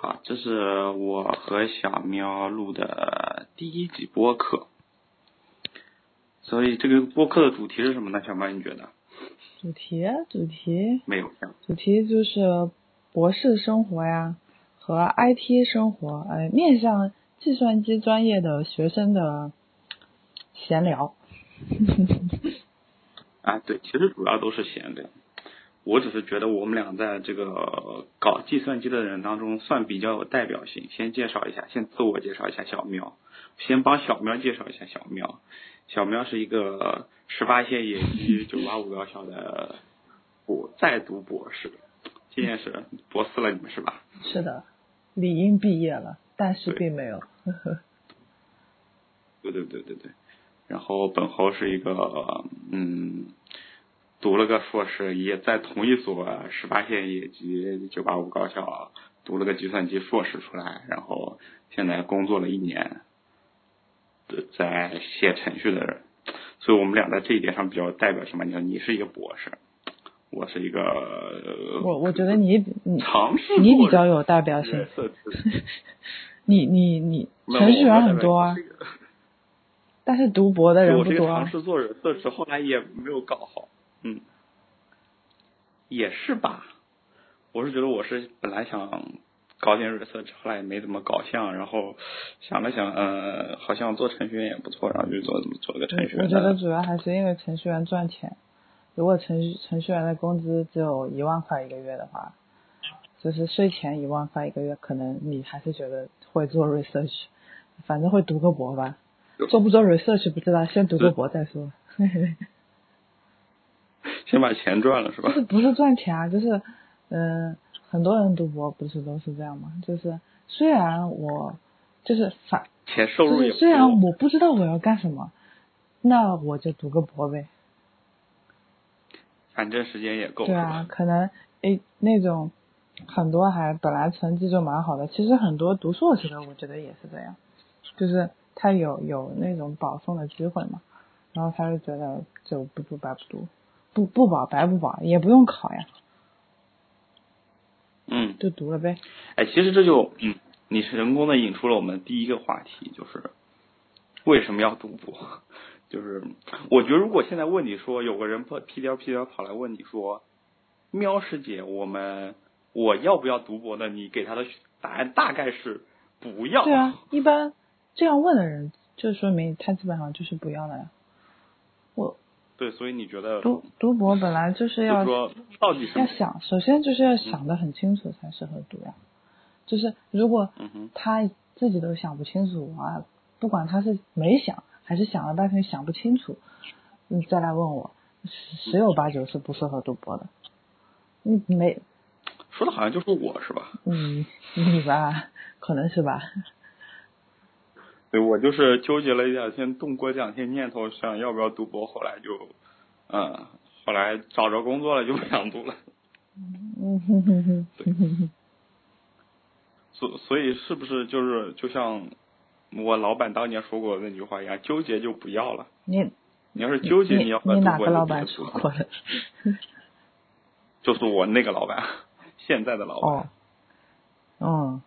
好，这是我和小喵录的第一集播客，所以这个播客的主题是什么呢？小喵，你觉得？主题，主题没有。主题就是博士生活呀，和 IT 生活，哎，面向计算机专业的学生的闲聊。啊，对，其实主要都是闲聊。我只是觉得我们俩在这个搞计算机的人当中算比较有代表性。先介绍一下，先自我介绍一下小喵。先帮小喵介绍一下小喵。小喵是一个十八线野鸡九八五高校的博在读博士，今年是博四了，你们是吧？是的，理应毕业了，但是并没有。对对对对对。然后本侯是一个嗯。读了个硕士，也在同一所十八线野鸡九八五高校读了个计算机硕士出来，然后现在工作了一年，在写程序的人，所以我们俩在这一点上比较代表性吧？你看你是一个博士，我是一个，我我觉得你你尝试你比较有代表性，你你你程序员很多啊，但是读博的人不多。尝试做人设置，后来也没有搞好。嗯，也是吧。我是觉得我是本来想搞点 research，后来也没怎么搞像，然后想了想，呃，好像做程序员也不错，然后就做做了个程序员。我觉得主要还是因为程序员赚钱。如果程序程序员的工资只有一万块一个月的话，就是税前一万块一个月，可能你还是觉得会做 research，反正会读个博吧。做不做 research 不知道，先读个博再说。先把钱赚了是吧？就是不是赚钱啊，就是嗯，很多人读博不是都是这样吗？就是虽然我就是反钱收入也虽然我不知道我要干什么，那我就读个博呗。反正时间也够。对啊，可能诶那种很多还本来成绩就蛮好的，其实很多读硕士的我觉得也是这样，就是他有有那种保送的机会嘛，然后他就觉得就不读白不读。不不保白不保，也不用考呀。嗯，就读了呗。哎，其实这就嗯，你是人工的引出了我们第一个话题，就是为什么要读博？就是我觉得如果现在问你说，有个人不屁颠屁颠跑来问你说，喵师姐，我们我要不要读博呢？你给他的答案大概是不要。对啊，一般这样问的人，就说明他基本上就是不要的呀。我。对，所以你觉得读读博本来就是要说到底要想，首先就是要想的很清楚才适合读呀。就是如果他自己都想不清楚啊，不管他是没想还是想了半天想不清楚，你再来问我，十有八九是不适合读博的。你没说的好像就是我是吧？嗯，你吧，可能是吧。对，我就是纠结了一下，先动过两天念头，想要不要读博，后来就，嗯，后来找着工作了，就不想读了。嗯哼哼哼。所所以是不是就是就像我老板当年说过那句话一样，纠结就不要了。你你要是纠结，你要你哪个老板说过的？就是我那个老板，现在的老板。哦。嗯。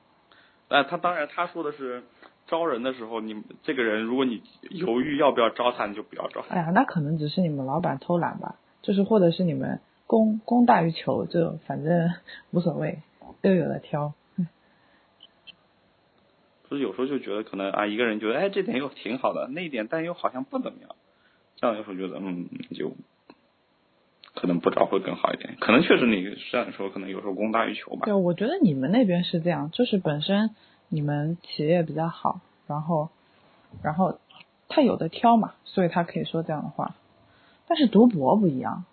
哎，他当然他说的是。招人的时候，你这个人，如果你犹豫要不要招他，你就不要招。哎呀，那可能只是你们老板偷懒吧，就是或者是你们供供大于求，就反正无所谓，都有的挑。就是有时候就觉得可能啊，一个人觉得哎这点又挺好的，那一点但又好像不怎么样，这样有时候觉得嗯就可能不招会更好一点。可能确实你这样说，可能有时候供大于求吧。对，我觉得你们那边是这样，就是本身。你们企业比较好，然后，然后他有的挑嘛，所以他可以说这样的话。但是读博不一样，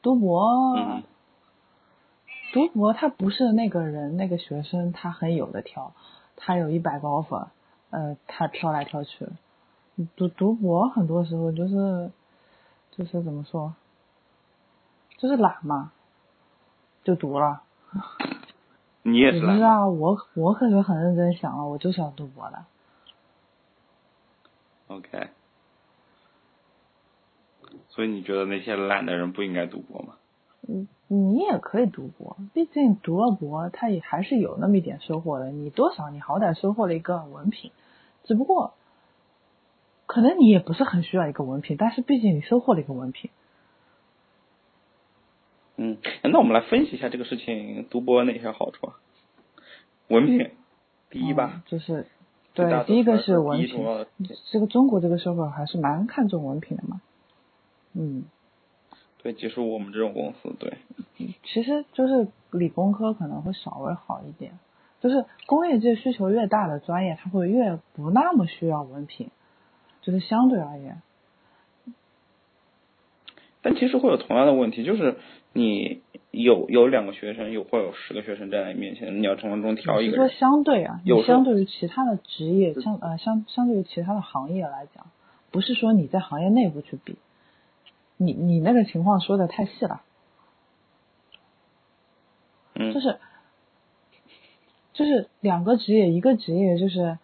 读博，读博他不是那个人那个学生，他很有的挑，他有一百个 offer，呃，他挑来挑去。读读博很多时候就是，就是怎么说，就是懒嘛，就读了。你也是啊，我我可是很认真想了，我就是要读博的。OK，所以你觉得那些懒的人不应该读博吗？嗯，你也可以读博，毕竟读了博，他也还是有那么一点收获的。你多少，你好歹收获了一个文凭，只不过，可能你也不是很需要一个文凭，但是毕竟你收获了一个文凭。嗯，那我们来分析一下这个事情，读博哪些好处啊？文凭，第一吧，就是对，第一个是文凭。这个中国这个社会还是蛮看重文凭的嘛。嗯。对，即使我们这种公司，对。其实就是理工科可能会稍微好一点，就是工业界需求越大的专业，它会越不那么需要文凭，就是相对而言。但其实会有同样的问题，就是你有有两个学生，有或有十个学生站在你面前，你要从中挑一个。说相对啊，你相对于其他的职业，相呃相相对于其他的行业来讲，不是说你在行业内部去比，你你那个情况说的太细了。嗯。就是就是两个职业，一个职业就是。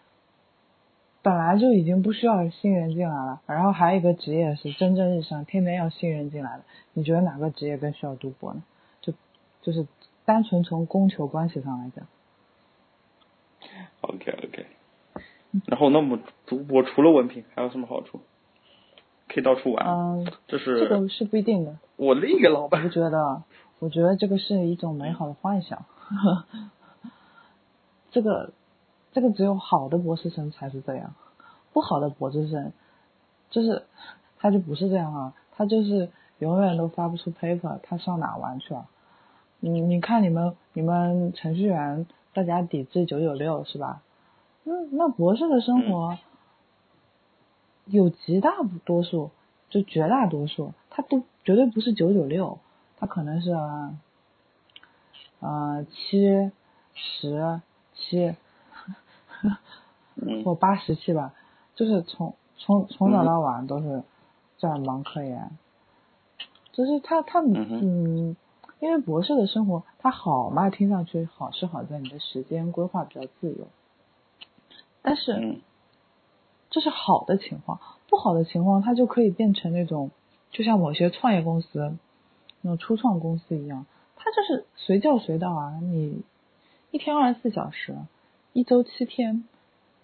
本来就已经不需要新人进来了，然后还有一个职业是蒸蒸日上，天天要新人进来的。你觉得哪个职业更需要读博呢？就就是单纯从供求关系上来讲。OK OK。然后那么读博除了文凭还有什么好处？可以到处玩。嗯。这是。这个是不一定的。我另一个老板。我觉得，我觉得这个是一种美好的幻想。这个。这个只有好的博士生才是这样，不好的博士生，就是他就不是这样啊，他就是永远都发不出 paper，他上哪玩去了？你你看你们你们程序员大家抵制九九六是吧？嗯，那博士的生活有极大多数，就绝大多数，他都绝对不是九九六，他可能是呃七十七。或八十期吧，就是从从从早到晚都是在忙科研，就是他他嗯，因为博士的生活他好嘛，听上去好是好在你的时间规划比较自由，但是这是好的情况，不好的情况它就可以变成那种就像某些创业公司那种初创公司一样，它就是随叫随到啊，你一天二十四小时。一周七天，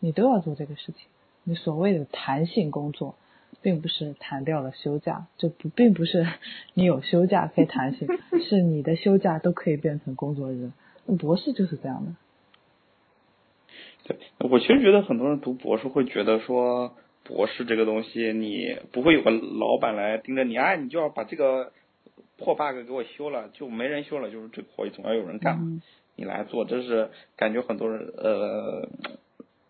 你都要做这个事情。你所谓的弹性工作，并不是弹掉了休假，就不并不是 你有休假可以弹性，是你的休假都可以变成工作日。博士就是这样的。对，我其实觉得很多人读博士会觉得说，博士这个东西你不会有个老板来盯着你，哎，你就要把这个破 bug 给我修了，就没人修了，就是这个活总要有人干。你来做，这是感觉很多人呃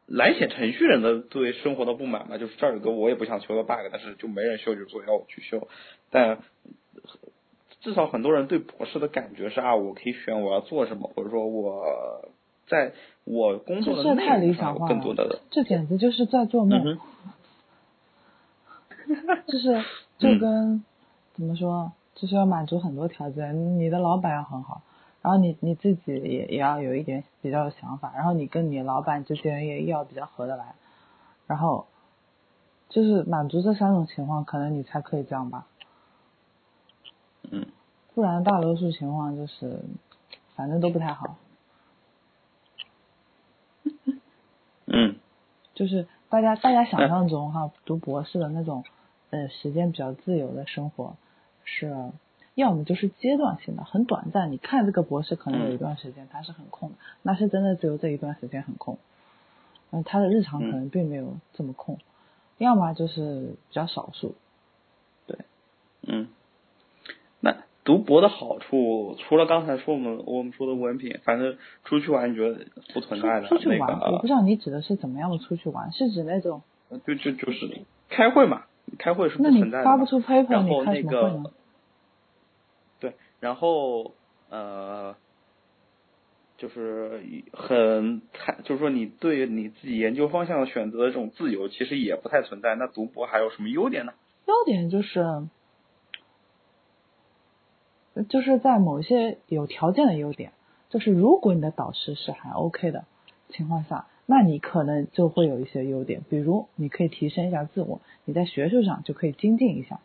来写程序人的对生活的不满嘛？就是这儿有个我也不想修的 bug，但是就没人修，就说要我去修。但至少很多人对博士的感觉是啊，我可以选我要做什么，或者说我在我工作的内容上有更多的。这简直就是在做梦。就是就跟怎么说，就是要满足很多条件，你的老板要很好。然后你你自己也也要有一点比较有想法，然后你跟你老板之间也要比较合得来，然后就是满足这三种情况，可能你才可以这样吧。嗯。不然大多数情况就是，反正都不太好。嗯。就是大家大家想象中哈，读博士的那种呃时间比较自由的生活是。要么就是阶段性的，很短暂。你看这个博士可能有一段时间他是很空的，那是真的只有这一段时间很空。嗯，他的日常可能并没有这么空。要么就是比较少数。对。嗯。那读博的好处，除了刚才说我们我们说的文凭，反正出去玩你觉得不存在的出去玩，我不知道你指的是怎么样的出去玩，是指那种？就就就是开会嘛，开会是不存在的。发不出 paper，你开什么会呢？然后呃，就是很看，就是说你对你自己研究方向选择的这种自由，其实也不太存在。那读博还有什么优点呢？优点就是，就是在某些有条件的优点，就是如果你的导师是还 OK 的情况下，那你可能就会有一些优点，比如你可以提升一下自我，你在学术上就可以精进一下。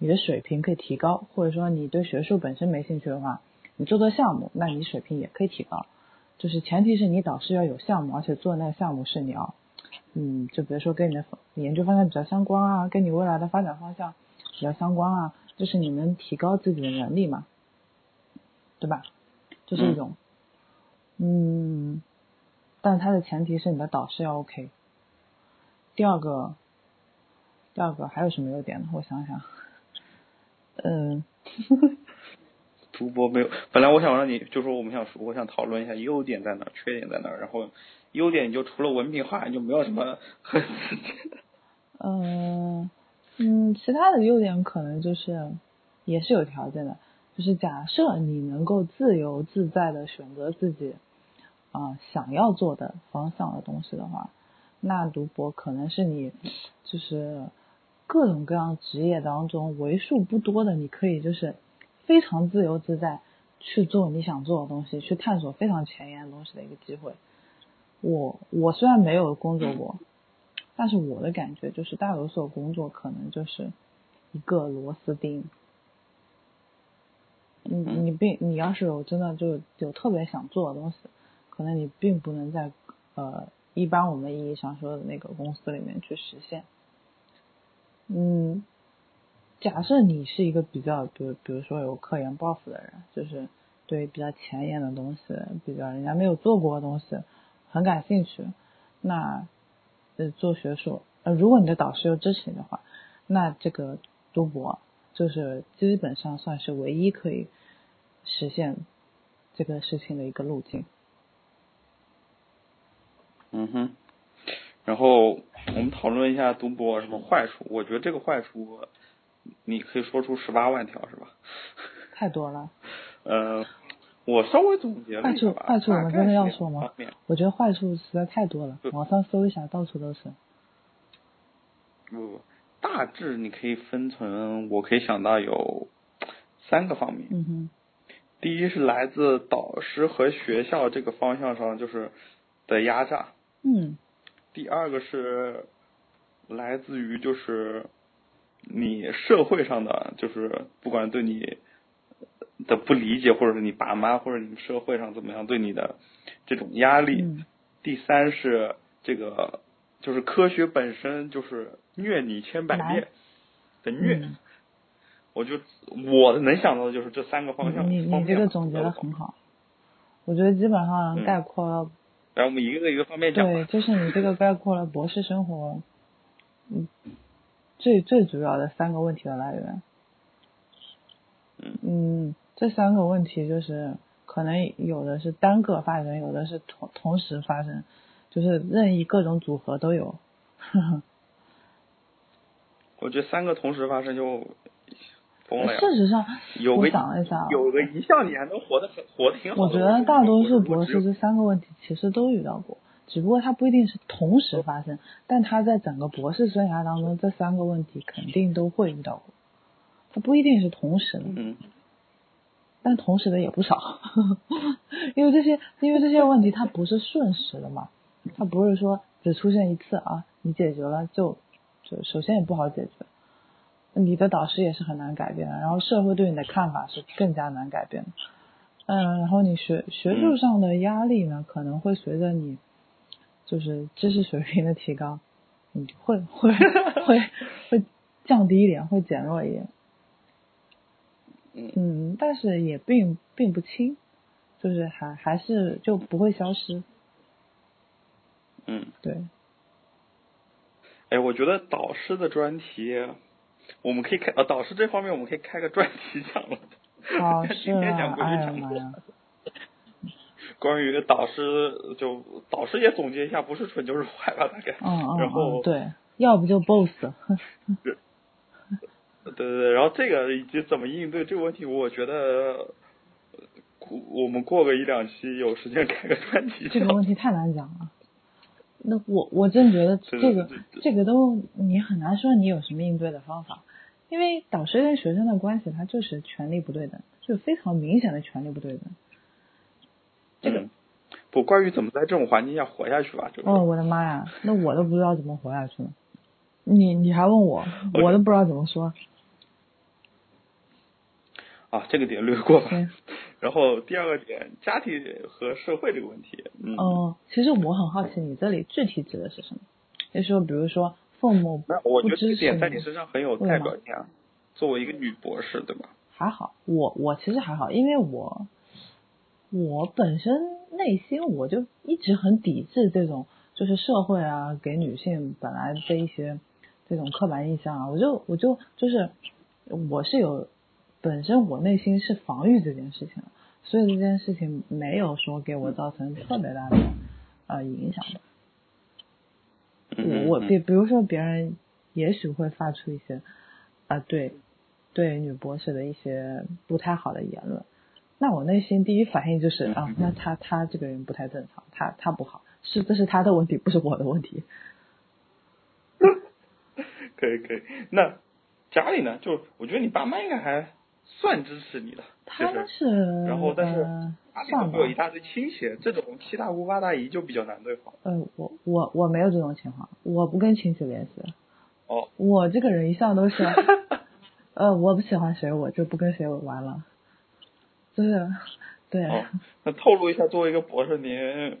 你的水平可以提高，或者说你对学术本身没兴趣的话，你做做项目，那你水平也可以提高。就是前提是你导师要有项目，而且做那个项目是你要，嗯，就比如说跟你的研究方向比较相关啊，跟你未来的发展方向比较相关啊，就是你能提高自己的能力嘛，对吧？这是一种，嗯，但它的前提是你的导师要 OK。第二个，第二个还有什么优点呢？我想想，嗯。读博没有，本来我想让你就说我们想说，我想讨论一下优点在哪，缺点在哪，然后优点就除了文凭好像就没有什么很。嗯嗯，其他的优点可能就是也是有条件的，就是假设你能够自由自在的选择自己啊想要做的方向的东西的话，那读博可能是你就是各种各样职业当中为数不多的，你可以就是。非常自由自在去做你想做的东西，去探索非常前沿的东西的一个机会。我我虽然没有工作过，但是我的感觉就是大多数工作可能就是一个螺丝钉。你你并你要是有真的就有特别想做的东西，可能你并不能在呃一般我们意义上说的那个公司里面去实现。嗯。假设你是一个比较，比如比如说有科研抱负的人，就是对比较前沿的东西，比较人家没有做过的东西很感兴趣，那呃做学术，呃如果你的导师又支持你的话，那这个读博就是基本上算是唯一可以实现这个事情的一个路径。嗯哼，然后我们讨论一下读博什么坏处，我觉得这个坏处。你可以说出十八万条是吧？太多了。呃，我稍微总结了一下吧。坏处，坏处我们真的要说吗？我觉得坏处实在太多了，网上搜一下，到处都是。不，大致你可以分成，我可以想到有三个方面。嗯哼。第一是来自导师和学校这个方向上，就是的压榨。嗯。第二个是来自于就是。你社会上的就是不管对你的不理解，或者是你爸妈或者你们社会上怎么样对你的这种压力。第三是这个就是科学本身就是虐你千百遍的虐。我就我能想到的就是这三个方向。你你这个总结的很好，我觉得基本上概括了。来，我们一个一个方面讲。对，就是你这个概括了博士生活。嗯。最最主要的三个问题的来源，嗯，这三个问题就是可能有的是单个发生，有的是同同时发生，就是任意各种组合都有。我觉得三个同时发生就疯了呀！事实上，我想了一下，有个一项你还能活得很活得挺好。我觉得大多数博士这三个问题其实都遇到过。只不过它不一定是同时发生，但他在整个博士生涯当中，这三个问题肯定都会遇到过。它不一定是同时的，嗯，但同时的也不少，因为这些因为这些问题它不是瞬时的嘛，它不是说只出现一次啊，你解决了就就首先也不好解决，你的导师也是很难改变的，然后社会对你的看法是更加难改变的，嗯，然后你学学术上的压力呢，可能会随着你。就是知识水平的提高，你，会 会会会降低一点，会减弱一点，嗯，但是也并并不轻，就是还还是就不会消失，嗯，对。哎，我觉得导师的专题，我们可以开呃，导师这方面我们可以开个专题讲了，哦，是啊，哎呀妈呀。关于导师，就导师也总结一下，不是蠢就是坏吧，大概。嗯嗯。然后对，要不就 boss。对对对，然后这个以及怎么应对这个问题，我觉得，我们过个一两期有时间开个专题。这个问题太难讲了。那我我真觉得这个这个都你很难说你有什么应对的方法，因为导师跟学生的关系，他就是权力不对等，就非常明显的权力不对等。这个不关于怎么在这种环境下活下去吧？就哦，我的妈呀，那我都不知道怎么活下去了。你你还问我，我都不知道怎么说。啊，这个点略过吧行。然后第二个点，家庭和社会这个问题，嗯，哦，其实我很好奇，你这里具体指的是什么？就是说，比如说父母那我觉得这点在你你身上很有代表性啊。作为一个女博士，对吧？还好，我我其实还好，因为我我本身内心我就一直很抵制这种就是社会啊给女性本来的一些这种刻板印象啊，我就我就就是我是有本身我内心是防御这件事情，所以这件事情没有说给我造成特别大的呃影响的。嗯我我比比如说别人也许会发出一些啊、对对女博士的一些不太好的言论，那我内心第一反应就是啊嗯，那他他这个人不太正常，他他不好，是这是他的问题，不是我的问题。可以可以。那家里呢？就我觉得你爸妈应该还算支持你的，他是是然后但是呃家里会有一大堆亲戚，这种七大姑八大姨就比较难对付。呃我我我没有这种情况，我不跟亲戚联系，哦，我这个人一向都是 呃我不喜欢谁我就不跟谁玩了，就是对。哦，那透露一下，作为一个博士，您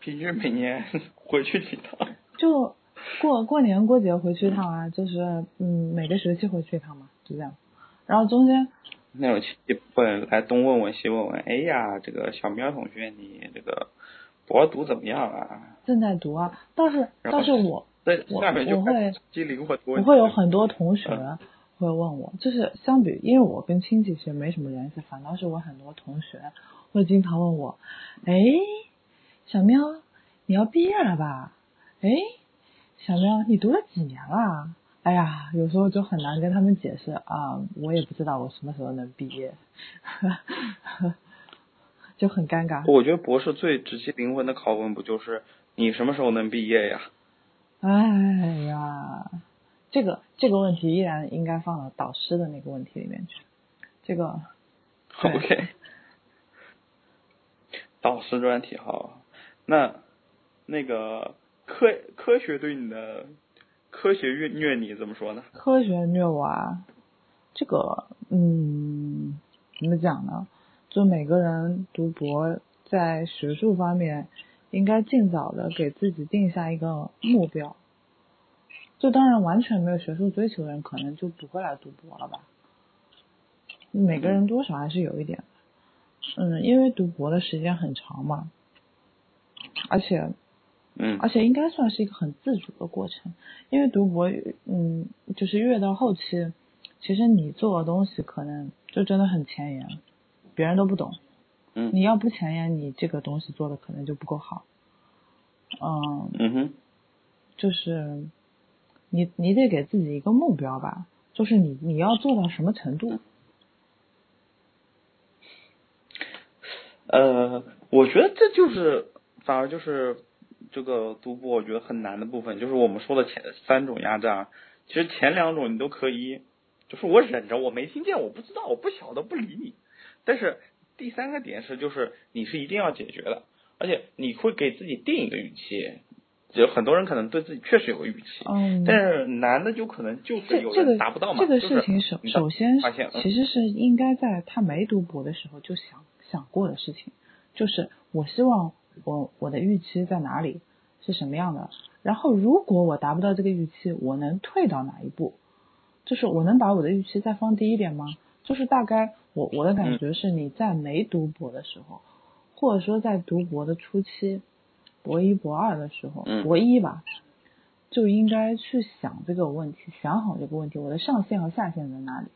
平均每年回去几趟？就过过年过节回去一趟啊，就是嗯每个学期回去一趟嘛，就这样。然后中间那种亲戚问来东问问西问问，哎呀，这个小喵同学，你这个博读怎么样啊？正在读啊，但是然后倒是我这我下面就我会我会有很多同学嗯会问我，就是相比，因为我跟亲戚其实没什么联系，反倒是我很多同学会经常问我，哎，小喵，你要毕业了吧？哎，小喵，你读了几年啦？哎呀，有时候就很难跟他们解释啊，我也不知道我什么时候能毕业，就很尴尬。我觉得博士最直击灵魂的拷问不就是你什么时候能毕业呀？哎呀，这个这个问题依然应该放到导师的那个问题里面去。这个 OK，导师专题好，那那个科科学对你的科学虐虐你怎么说呢？科学虐我啊，这个嗯，怎么讲呢？就每个人读博在学术方面，应该尽早的给自己定下一个目标。就当然完全没有学术追求的人，可能就不会来读博了吧。每个人多少还是有一点。嗯，因为读博的时间很长嘛，而且嗯而且应该算是一个很自主的过程，因为读博，嗯，就是越到后期，其实你做的东西可能就真的很前沿，别人都不懂。嗯你要不前沿，你这个东西做的可能就不够好。嗯，嗯哼，就是你你得给自己一个目标吧，就是你你要做到什么程度。呃，我觉得这就是反而就是这个读博，我觉得很难的部分，就是我们说的前三种压榨，其实前两种你都可以，就是我忍着，我没听见，我不知道，我不晓得，不理你。但是第三个点是，就是你是一定要解决的，而且你会给自己定一个预期。就很多人可能对自己确实有个预期，嗯，但是难的就可能就是有这达不到嘛。这个这个事情首首先发现嗯其实是应该在他没读博的时候就想想过的事情，就是我希望我我的预期在哪里是什么样的，然后如果我达不到这个预期，我能退到哪一步？就是我能把我的预期再放低一点吗？就是大概我我的感觉是你在没读博的时候，或者说在读博的初期，博一博二的时候，嗯博一吧，就应该去想这个问题，想好这个问题，我的上限和下限在哪里？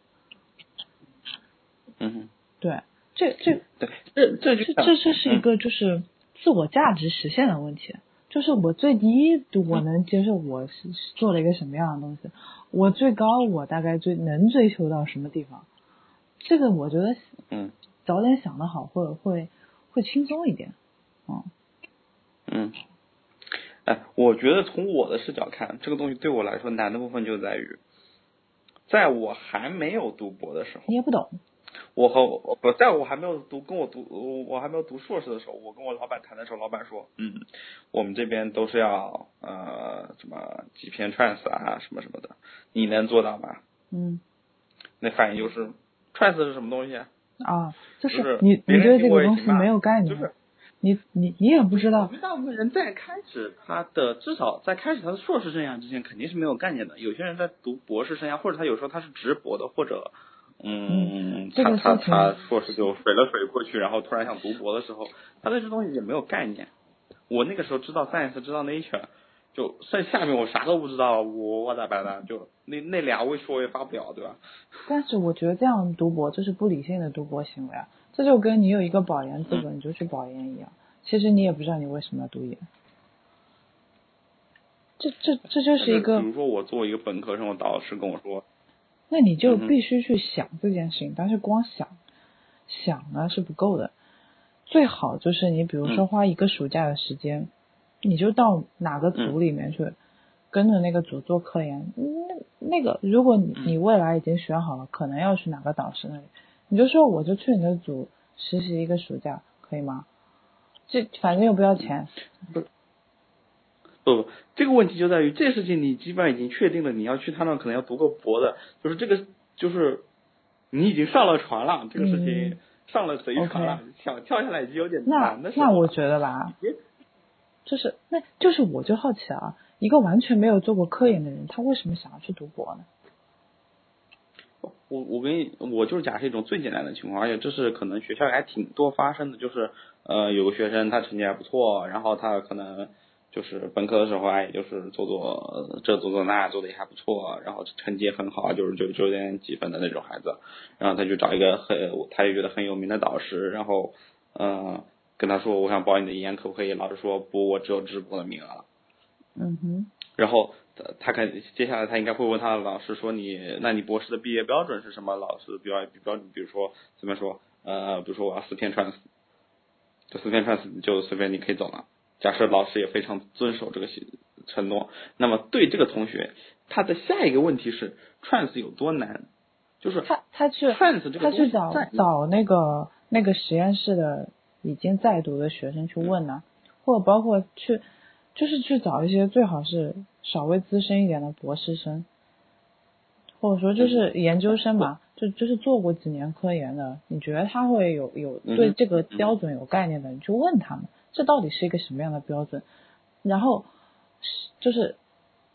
嗯，对，这这对，这这这这这是一嗯个就是自我价值实现的问题，就是我最低我能接受我是是做了一个什么样的东西，我最高我大概最能追求到什么地方，这个我觉得嗯早点想的好或者会会轻松一点，嗯。嗯，哎，我觉得从我的视角看，这个东西对我来说难的部分就在于，在我还没有读博的时候，你也不懂，我和我不在我还没有读跟我读我我还没有读硕士的时候，我跟我老板谈的时候，老板说，嗯，我们这边都是要呃什么几篇 trans 啊什么什么的，你能做到吗？嗯那反应就是 trans 是什么东西？啊，就就是你你对这个东西没有概念，就是你你你也不知我道，们大部分人在开始他的至少在开始他的硕士生涯之前，肯定是没有概念的。有些人在读博士生涯，或者他有时候他是直博的，或者嗯，这他他他硕士就水了水过去，然后突然想读博的时候，他对这东西也没有概念。我那个时候知道 science，知道 nature，就剩下面我啥都不知道，我我咋办呢？就那那俩位数我也发不了，对吧？但是我觉得这样读博就是不理性的读博行为啊，这就跟你有一个保研资格你就去保研一样，其实你也不知道你为什么要读研，这这这就是一个比，如说我作为一个本科生，我导师跟我说，那你就必须去想这件事情，但是光想想呢是不够的，最好就是你比如说嗯。花一个暑假的时间，你就到哪个嗯。组里面去。跟着那个组做科研，那那个，如果你嗯。你未来已经选好了，可能要去哪个导师那里，你就说我就去你的组实习一个暑假，可以吗？这反正又不要钱，不不不，这个问题就在于这事情你基本上已经确定了，你要去他那可能要读个博的，就是这个就是你已经上了船了，这个事情嗯上了贼船了，想跳下来已经有点难那我觉得吧，就是那就是我就好奇啊，一个完全没有做过科研的人，他为什么想要去读博呢？我我跟你，我就是假设一种最简单的情况，而且这是可能学校还挺多发生的，就是呃有个学生他成绩还不错，然后他可能就是本科的时候啊，也，就是做做呃这做做那做的也还不错，然后成绩也很好，就是九九点几分的那种孩子，然后他就找一个很他也觉得很有名的导师，然后嗯、呃跟他说我想报你的研可不可以？老师说不，我只有直博的名额。嗯哼，然后他他看接下来他应该会问他的老师说你那你博士的毕业标准是什么？老师标标准，比如说怎么说呃，比如说我要四篇 trans，这四篇 trans 就随便你可以走了。假设老师也非常遵守这个协承诺，那么对这个同学，他的下一个问题是 trans 有多难？就是他他去 trans 这个东西他去找找那个那个实验室的已经在读的学生去问呢、或者包括去就是去找一些最好是稍微资深一点的博士生，或者说就是研究生吧，就就是做过几年科研的，你觉得他会有有对这个标准有概念的，你去问他们，这到底是一个什么样的标准？然后是就是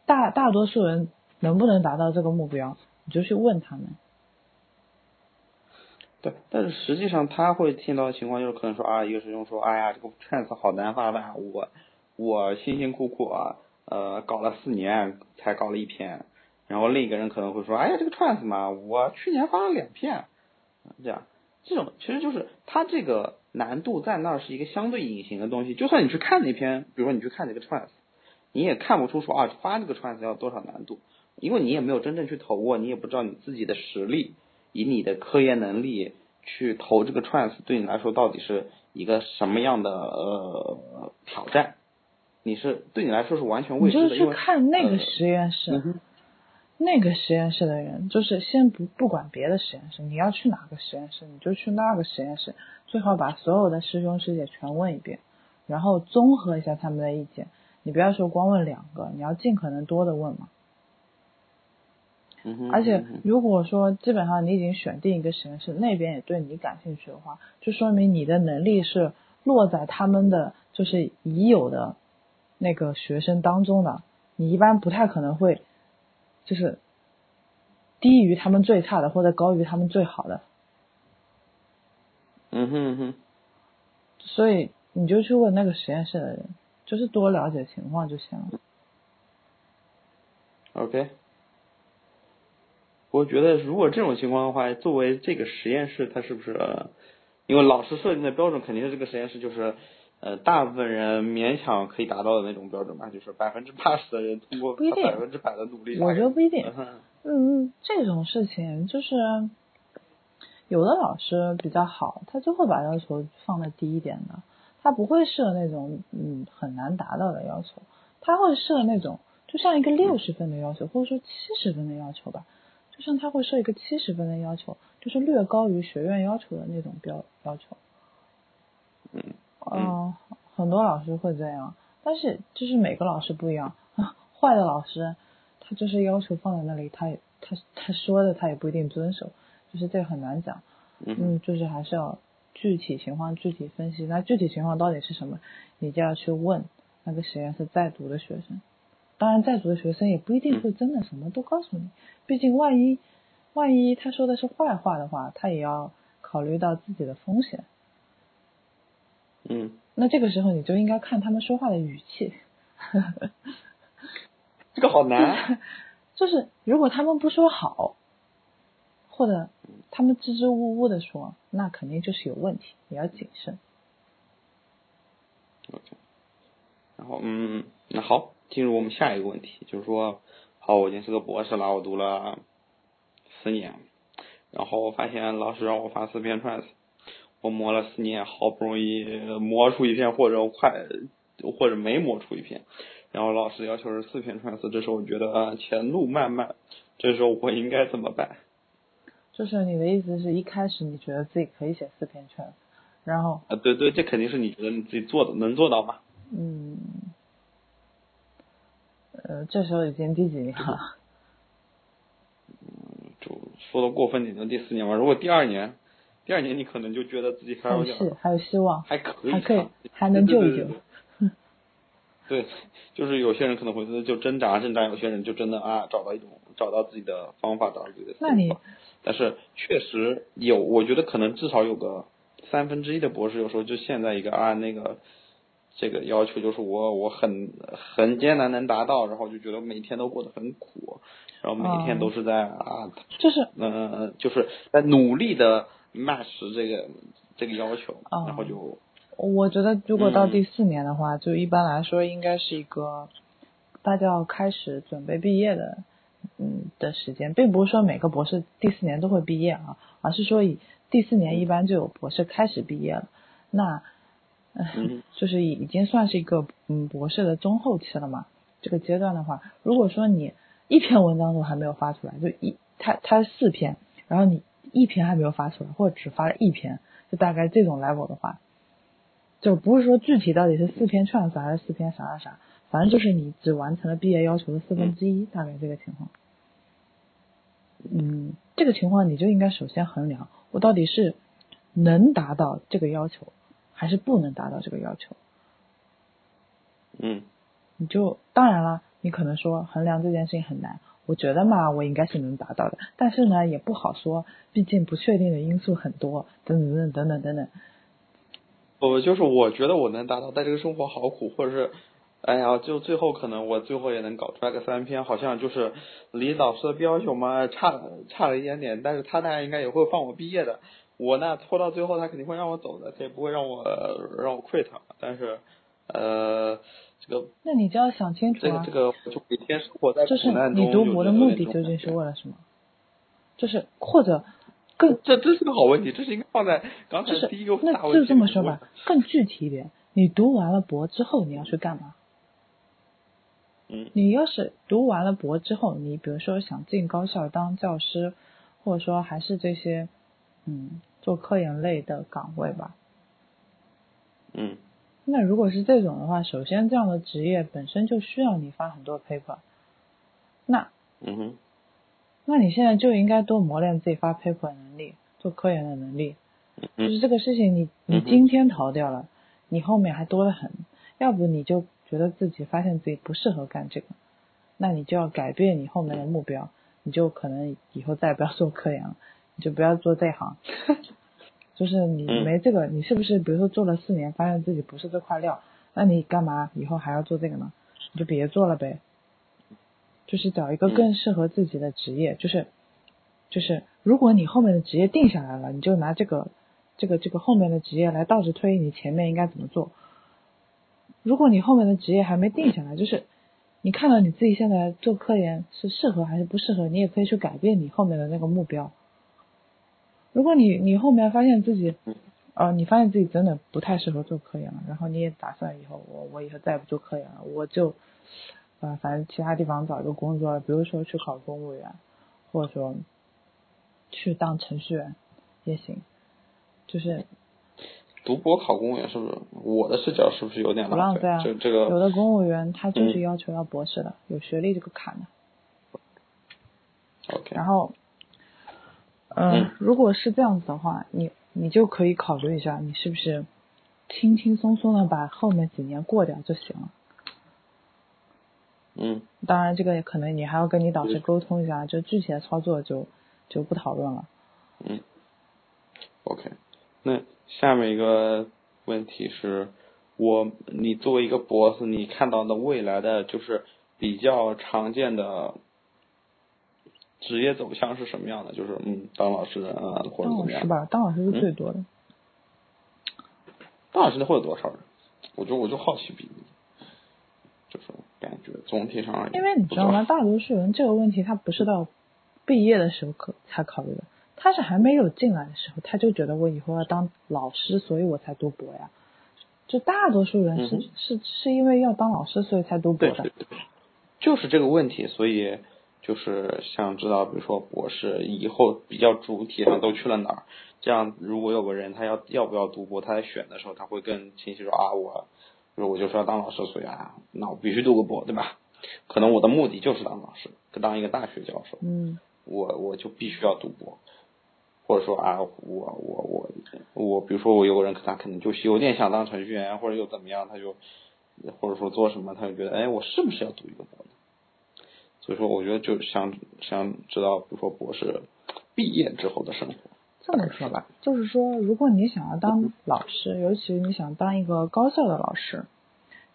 大大多数人能不能达到这个目标，你就去问他们。对，但是实际上他会听到的情况就是可能说啊，一个师兄说，哎呀，这个 trans 好难发吧，我我辛辛苦苦啊，呃，搞了四年才搞了一篇，然后另一个人可能会说，哎呀，这个 trans 嘛，我去年发了两篇，这样，这种其实就是他这个难度在那儿是一个相对隐形的东西，就算你去看那篇，比如说你去看这个 trans，你也看不出说啊，发这个 trans 要多少难度，因为你也没有真正去投过，你也不知道你自己的实力。以你的科研能力去投这个 trans，对你来说到底是一个什么样的呃挑战？你是对你来说是完全未知的，你就是去因为看那个呃实验室，那个实验室的人，就是先不不管别的实验室，你要去哪个实验室，你就去那个实验室，最好把所有的师兄师姐全问一遍，然后综合一下他们的意见。你不要说光问两个，你要尽可能多的问嘛。而且如果说基本上你已经选定一个实验室，那边也对你感兴趣的话，就说明你的能力是落在他们的就是已有的那个学生当中的，你一般不太可能会就是低于他们最差的或者高于他们最好的，嗯哼嗯哼，所以你就去问那个实验室的人，就是多了解情况就行了。OK，我觉得如果这种情况的话，作为这个实验室，它是不是、呃因为老师设定的标准肯定是这个实验室就是呃大部分人勉强可以达到的那种标准吧，就是百分之八十的人通过百分之百的努力，我觉得不一定。嗯。嗯，这种事情就是有的老师比较好，他就会把要求放的低一点的，他不会设那种嗯很难达到的要求，他会设那种就像一个六十分的要求，或者说七十分的要求吧，就像他会设一个七十分的要求，就是略高于学院要求的那种标要求。嗯嗯、很多老师会这样，但是就是每个老师不一样。坏的老师，他就是要求放在那里，他也他他说的他也不一定遵守。就是这个很难讲。嗯嗯，就是还是要具体情况具体分析。那具体情况到底是什么，你就要去问那个实验室在读的学生。当然，在读的学生也不一定会真的什么都告诉你，毕竟万一万一他说的是坏话的话，他也要考虑到自己的风险。嗯，那这个时候你就应该看他们说话的语气。这个好难。就是如果他们不说好，或者他们支支吾吾的说，那肯定就是有问题，你要谨慎。OK，然后嗯，那好，进入我们下一个问题，就是说，好，我已经是个博士了，我读了四年，然后我发现老师让我发四篇 trans，我磨了四年，好不容易磨出一片，或者快，或者没磨出一片，然后老师要求是四篇 trans，这时候我觉得啊前路漫漫，这时候我应该怎么办？就是你的意思是一开始你觉得自己可以写四篇 trans，然后啊，对对，这肯定是你觉得你自己做的能做到吗？嗯，呃，这时候已经第几年了？嗯就说的过分点，就第四年吧。如果第二年，第二年你可能就觉得自己还还有有点是还有希望，还可以，还可以还能救一救。对就是有些人可能会就挣扎挣扎，有些人就真的啊找到一种找到自己的方法，找到自己的思那你但是确实有，我觉得可能至少有个三分之一的博士，有时候就陷在一个啊那个这个要求，就是我我很很艰难能达到，然后就觉得每天都过得很苦，然后每天都是在、啊就是嗯、呃，就是在努力的 match 这个这个要求，哦。然后就我觉得如果到嗯第四年的话，就一般来说应该是一个大家要开始准备毕业的，嗯的时间，并不是说每个博士第四年都会毕业啊，而是说以第四年一般就有博士开始毕业了，那。呃嗯。就是已经算是一个嗯博士的中后期了嘛。这个阶段的话，如果说你一篇文章都还没有发出来，就一他他四篇，然后你一篇还没有发出来，或者只发了一篇，就大概这种 level 的话，就不是说具体到底是四篇 trans 还是四篇啥啥啥，反正就是你只完成了毕业要求的四分之一，大概这个情况。嗯，这个情况你就应该首先衡量我到底是能达到这个要求，还是不能达到这个要求。嗯你就当然了，你可能说衡量这件事情很难，我觉得嘛，我应该是能达到的，但是呢，也不好说，毕竟不确定的因素很多，等等等等等等。等。我就是我觉得我能达到，但这个生活好苦，或者是，哎呀，就最后可能我最后也能搞出来个三篇，好像就是离老师的要求嘛差差了一点点，但是他大概应该也会放我毕业的，我那拖到最后他肯定会让我走的，他也不会让我让我 quit，但是呃这个那你就要想清楚啊这个这，个就每天生活在就是你读博的目的究竟是为了什么？就是或者更这这是个好问题，这是应该放在刚才是第一个问题就这么说吧，更具体一点，你读完了博之后你要去干嘛？嗯你要是读完了博之后，你比如说想进高校当教师，或者说还是这些嗯做科研类的岗位吧。嗯那如果是这种的话，首先这样的职业本身就需要你发很多 paper，那嗯哼那你现在就应该多磨练自己发 paper 的能力，做科研的能力。就是这个事情你，你嗯哼今天逃掉了，你后面还多得很。要不你就觉得自己发现自己不适合干这个，那你就要改变你后面的目标，你就可能以后再也不要做科研了，你就不要做这行。就是你嗯没这个，你是不是比如说做了四年，发现自己不是这块料，那你干嘛以后还要做这个呢？你就别做了呗。就是找一个嗯更适合自己的职业，就是就是如果你后面的职业定下来了，你就拿这个这个这个后面的职业来倒着推，你前面应该怎么做。如果你后面的职业还没定下来，就是你看到你自己现在做科研是适合还是不适合，你也可以去改变你后面的那个目标。如果你你后面发现自己，呃，你发现自己真的不太适合做科研了，然后你也打算以后我我以后再也不做科研了，我就，呃，反正其他地方找一个工作，比如说去考公务员，或者说去当程序员也行，就是读博考公务员是不是？我的视角是不是有点不浪费啊。这这个有的公务员他就是嗯要求要博士的，有学历这个坎的。OK，然后，嗯，如果是这样子的话，你你就可以考虑一下，你是不是轻轻松松的把后面几年过掉就行了。嗯，当然，这个可能你还要跟你导师沟通一下，就具体的操作就就不讨论了。嗯，OK，那下面一个问题是，我你作为一个博士，你看到的未来的就是比较常见的职业走向是什么样的？就是嗯，当老师啊，或者怎么样？是吧？当老师是最多的。当老师的会有多少人？我就我就好奇比，就是感觉总体上而言，因为你知道吗？大多数人这个问题他不是到毕业的时候可才考虑的，他是还没有进来的时候他就觉得我以后要当老师，所以我才读博呀。就大多数人是、是是因为要当老师，所以才读博的。对对对，就是这个问题，所以就是想知道，比如说博士以后比较主体上都去了哪儿？这样如果有个人他要要不要读博，他在选的时候他会更清晰说啊，我，比如我就是要当老师，所以啊，那我必须读个博，对吧？可能我的目的就是当老师，当一个大学教授，嗯，我我就必须要读博。或者说啊，我我我我，比如说我有个人，他可能就是有点想当程序员，或者又怎么样，他就或者说做什么，他就觉得，哎，我是不是要读一个博呢？所以说，我觉得就想想知道，比如说博士毕业之后的生活。这么说吧，就是说，如果你想要当老师，尤其是你想当一个高校的老师，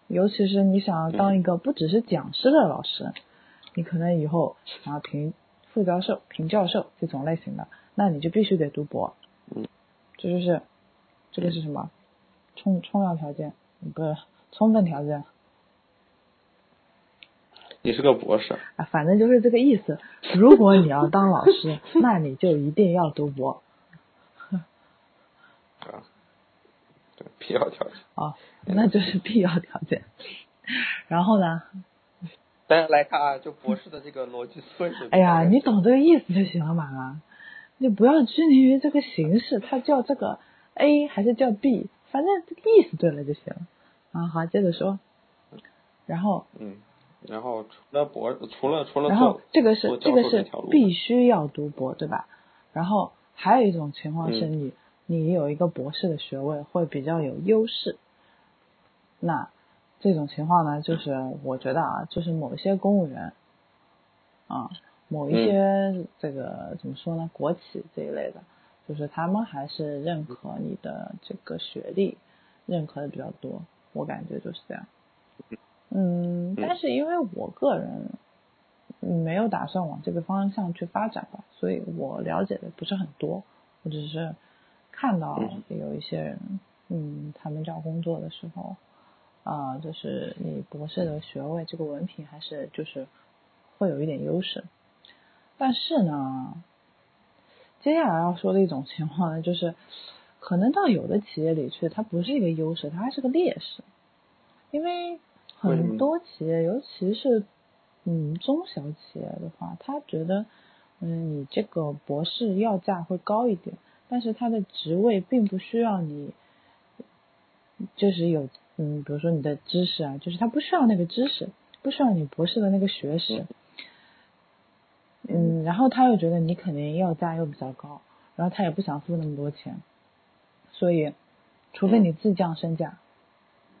尤其是你想要当一个不只是讲师的老师，你可能以后想要评副教授、评教授这种类型的。那你就必须得读博，嗯，这就是这个是什么充充要条件，不是充分条件。你是个博士啊，反正就是这个意思。如果你要当老师，那你就一定要读博。啊，对，必要条件。啊，那就是必要条件。然后呢？大家来看啊，就博士的这个逻辑顺序。哎呀，你懂这个意思就行了嘛。你不要拘泥于这个形式，它叫这个 A 还是叫 B，反正这个意思对了就行了。啊，好，接着说。然后。嗯，然后除了博，除了除了然后这个是这个是必须要读博，对吧？然后还有一种情况是你你有一个博士的学位会比较有优势。那这种情况呢，就是我觉得啊，就是某些公务员啊。某一些这个怎么说呢？国企这一类的，就是他们还是认可你的这个学历，认可的比较多。我感觉就是这样。嗯，但是因为我个人没有打算往这个方向去发展吧，所以我了解的不是很多。我只是看到有一些人，嗯，他们找工作的时候，啊，就是你博士的学位这个文凭还是就是会有一点优势。但是呢，接下来要说的一种情况呢，就是可能到有的企业里去，它不是一个优势，它还是个劣势。因为很多企业，尤其是嗯中小企业的话，他觉得嗯你这个博士要价会高一点，但是他的职位并不需要你，就是有嗯比如说你的知识啊，就是他不需要那个知识，不需要你博士的那个学识。嗯，然后他又觉得你肯定要价又比较高，然后他也不想付那么多钱，所以，除非你自降身价，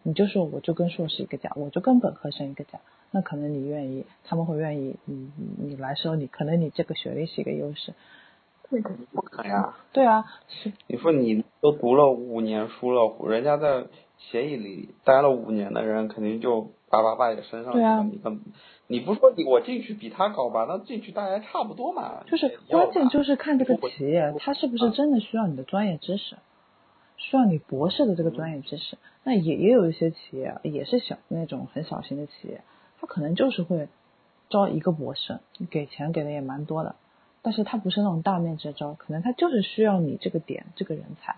你就说我就跟硕士一个价，我就跟本科生一个价，那可能你愿意，他们会愿意，你你来收你，可能你这个学历是一个优势。不可呀。对啊，是。你说你都读了五年书了，人家在协议里待了五年的人，肯定就叭叭叭也升上去了，你跟。你不说你我进去比他高吧？那进去大家差不多嘛。就是关键就是看这个企业，他是不是真的需要你的专业知识，需要你博士的这个专业知识。那也也有一些企业也是小那种很小型的企业，他可能就是会招一个博士，给钱给的也蛮多的，但是他不是那种大面积招，可能他就是需要你这个点这个人才，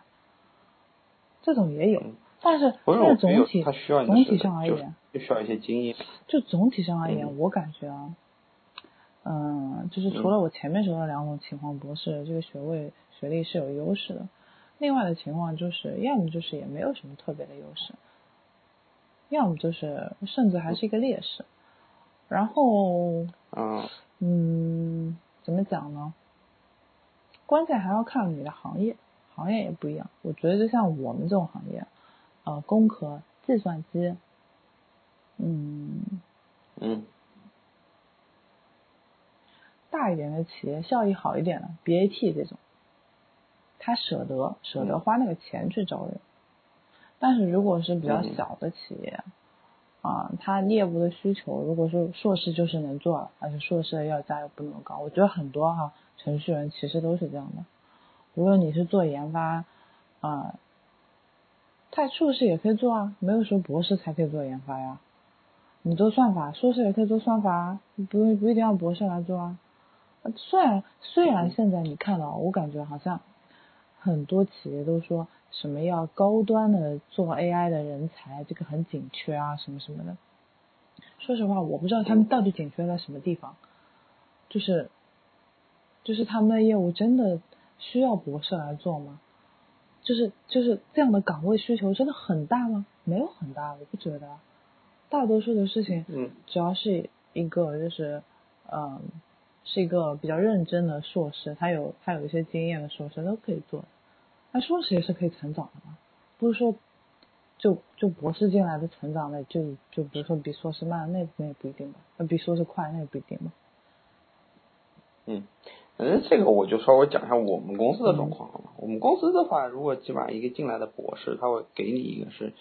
这种也有。但是，但是总体总体上而言，就需要一些经验。就总体上而言，我感觉啊，嗯，就是除了我前面说的两种情况，博士这个学位学历是有优势的，另外的情况就是，要么就是也没有什么特别的优势，要么就是甚至还是一个劣势。然后，嗯，怎么讲呢？关键还要看你的行业，行业也不一样。我觉得就像我们这种行业，呃，工科、计算机，嗯嗯大一点的企业效益好一点的，BAT 这种，他舍得舍得花那个钱去招人。但是如果是比较嗯小的企业，啊，他业务的需求，如果说硕士就是能做了，而且硕士的要价又不那么高，我觉得很多哈程序员其实都是这样的。无论你是做研发，啊，太硕士也可以做啊，没有说博士才可以做研发呀。你做算法，硕士也可以做算法啊，不用不一定要博士来做啊。呃虽然虽然现在你看到，我感觉好像很多企业都说什么要高端的做 AI 的人才，这个很紧缺啊，什么什么的。说实话，我不知道他们到底紧缺在什么地方，就是就是他们的业务真的需要博士来做吗？就是就是这样的岗位需求真的很大吗？没有很大，我不觉得。大多数的事情，嗯只要是一个就是，嗯，是一个比较认真的硕士，他有他有一些经验的硕士都可以做。那硕士也是可以成长的嘛，不是说就就博士进来的成长的就就比如说比硕士慢，那那也不一定吧，那比硕士快那也不一定吧。嗯，反正这个我就稍微讲一下我们公司的状况好了。我们公司的话，如果基本上一个进来的博士，他会给你一个是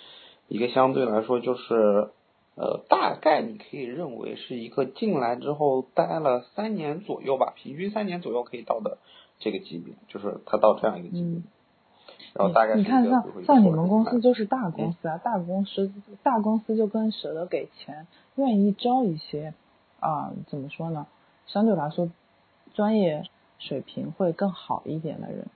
一个相对来说就是呃，大概你可以认为是一个进来之后待了三年左右吧，平均三年左右可以到的这个级别，就是他到这样一个级别。嗯然后大概你看像像你们公司就是大公司啊，大公司大公司就更舍得给钱，愿意招一些啊、怎么说呢？相对来说，专业水平会更好一点的人。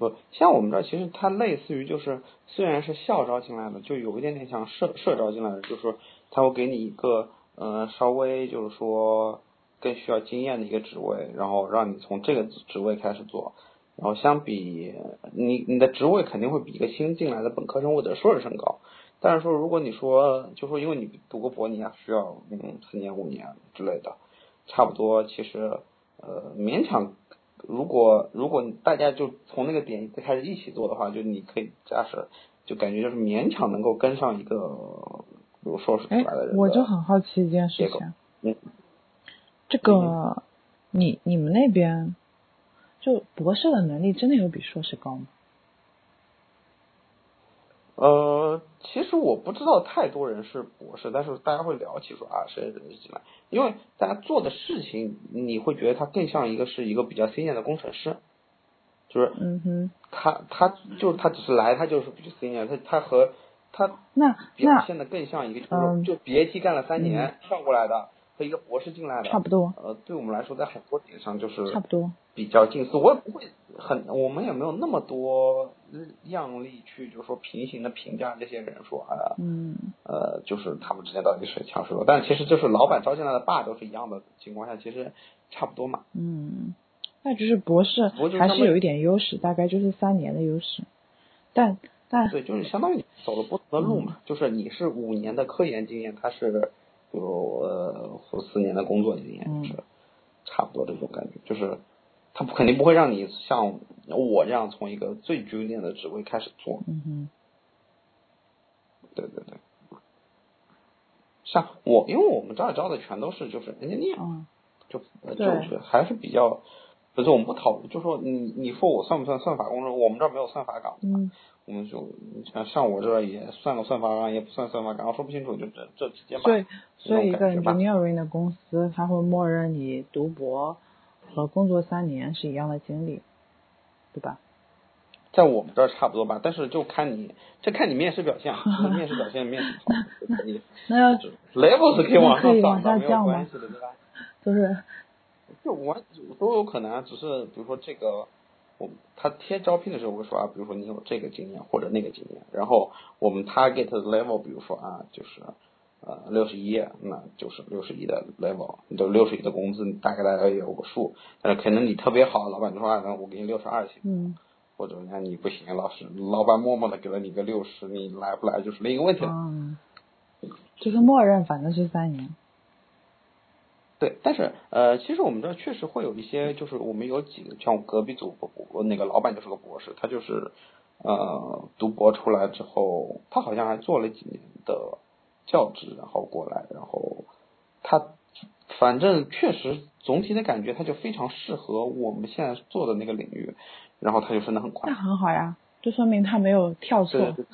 不，像我们这儿其实它类似于就是，虽然是校招进来的，就有一点点像社社招进来的，就是说他会给你一个呃稍微就是说更需要经验的一个职位，然后让你从这个职位开始做，然后相比你你的职位肯定会比一个新进来的本科生或者硕士生高，但是说如果你说就说因为你读个博你还需要嗯四年五年之类的，差不多其实呃勉强如果如果大家就从那个点开始一起做的话，就你可以假设，就感觉就是勉强能够跟上一个，比如硕士出哎来的人，的我就很好奇一件事情，嗯，这个你你们那边就博士的能力真的有比硕士高吗？呃，其实我不知道太多人是博士，但是大家会聊起说啊，谁谁谁进来，因为大家做的事情，你会觉得他更像一个是一个比较 senior 的工程师，就是嗯哼，他他就是他只是来，他就是比较 senior，他他和他那那表现的更像一个，就是说嗯就 BAT 干了三年、跳过来的和一个博士进来的，差不多，呃，对我们来说，在很多点上就是差不多。比较近似。我也不会很，我们也没有那么多样力去，就是说平行的评价这些人说啊，嗯呃，就是他们之间到底谁强谁弱。但其实就是老板招进来的爸都是一样的情况下，其实差不多嘛。嗯，那就是博士还是有一点优势，大概就是三年的优势。但但对，就是相当于你走了不同的路嘛，嗯就是你是五年的科研经验，他是有呃四年的工作经验，嗯就是差不多这种感觉，就是他肯定不会让你像我这样从一个最 junior 的职位开始做，嗯哼，对对对。像我，因为我们这儿招的全都是就是 engineer，嗯就呃就是还是比较，不是我们不讨论，就说你你说我算不算算法工程？我们这儿没有算法岗，嗯我们就像像我这也算个算法岗，也不算算法岗，说不清楚就这这直接吧。所以所以一个 engineering 的公司，它会默认你读博和工作三年是一样的经历，对吧？在我们这儿差不多吧，但是就看你这看你面试表现，面试表现面试好，那要 level 是可以往上涨的，没有关系的，对吧？就是就完都有可能啊，只是比如说这个，我他贴招聘的时候会说啊，比如说你有这个经验或者那个经验，然后我们 target 的 level，比如说啊，就是呃六十一，那就是六十一的 level，你就六十一的工资，你大概大概有个数，但是可能你特别好，老板就说啊，那我给你六十二行，嗯或者那你不行，老师老板默默的给了你个六十，你来不来就是另一个问题了。嗯，就是默认反正是三年。对，但是呃，其实我们这儿确实会有一些，就是我们有几个，像我隔壁组我那个老板就是个博士，他就是呃读博出来之后，他好像还做了几年的教职，然后过来，然后他反正确实总体的感觉，他就非常适合我们现在做的那个领域，然后他就升得很快那。很好呀，就说明他没有跳错。对对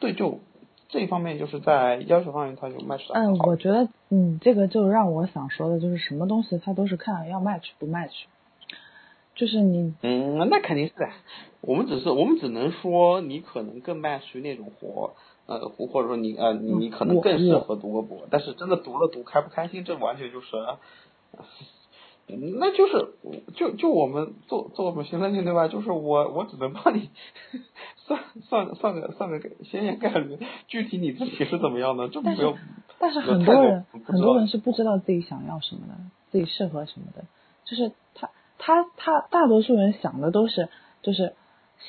对，就这一方面就是在要求方面，他就 match 的嗯。我觉得，嗯，这个就让我想说的就是什么东西它都是看要 match 不 match，就是你嗯，那肯定是的。我们只是我们只能说你可能更 match 那种活，呃，或或者说你呃你你可能更适合读个博，但是真的读了读开不开心，这完全就是，嗯那就是就就我们做做 machine learning 对吧？就是我我只能帮你算算算个算个先验概率，具体你自己是怎么样的，这但是没有。但是很多人很多人是不知道自己想要什么的，自己适合什么的，就是他他他大多数人想的都是就是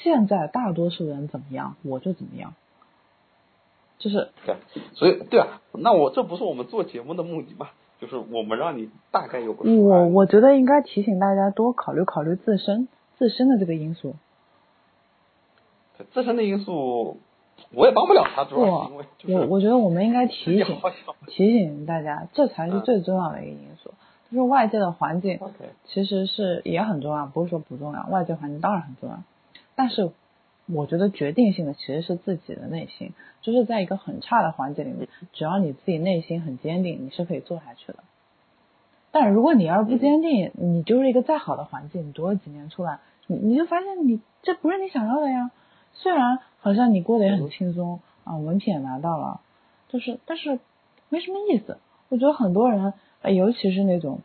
现在大多数人怎么样我就怎么样，就是对，所以对啊，那我这不是我们做节目的目的嘛？就是我们让你大概有个数我啊我觉得应该提醒大家多考虑考虑自身自身的这个因素。自身的因素，我也帮不了他，主要是因为就是我我觉得我们应该提醒。提醒大家，这才是嗯最重要的一个因素，就是外界的环境其实是也很重要，不是说不重要，外界环境当然很重要，但是我觉得决定性的其实是自己的内心，就是在一个很差的环境里面，只要你自己内心很坚定，你是可以做下去的。但如果你要是不坚定，你就是一个再好的环境，你读了几年出来，你你就发现你这不是你想要的呀。虽然好像你过得也很轻松啊，文凭也拿到了，就是但是没什么意思。我觉得很多人，尤其是那种，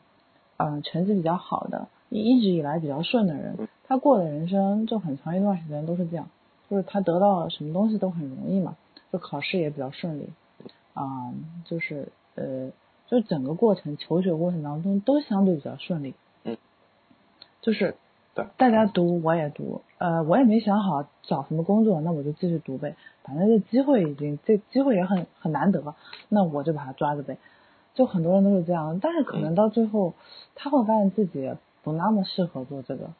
嗯、成绩比较好的，一一直以来比较顺的人，他过的人生就很长一段时间都是这样，就是他得到什么东西都很容易嘛，就考试也比较顺利，啊、就是呃，就整个过程求学过程当中都相对比较顺利，嗯，就是对大家读我也读，呃，我也没想好找什么工作，那我就继续读呗，反正这机会已经这机会也很很难得，那我就把它抓着呗。就很多人都是这样，但是可能到最后，他会发现自己不那么适合做这个，